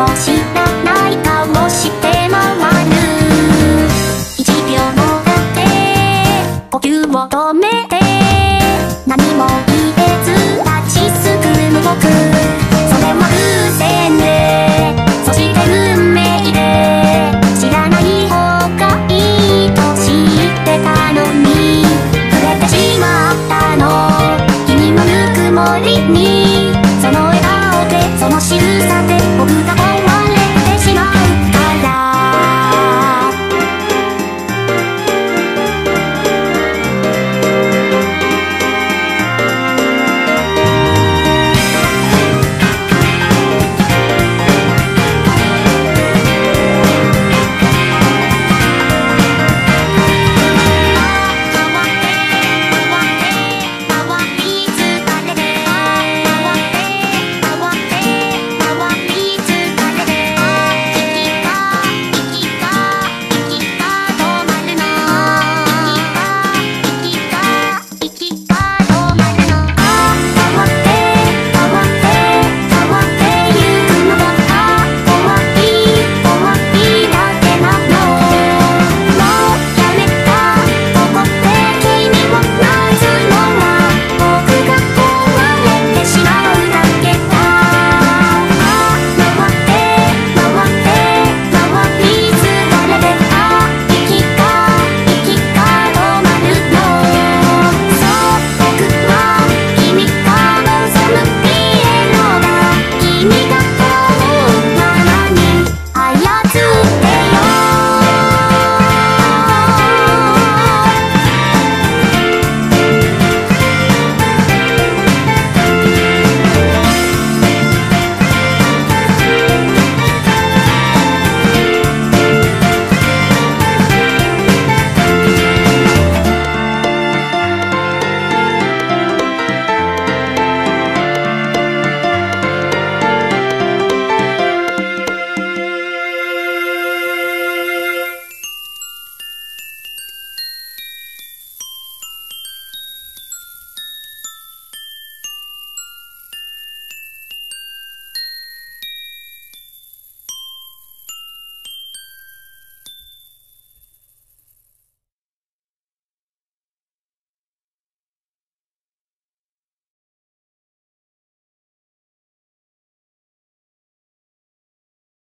もし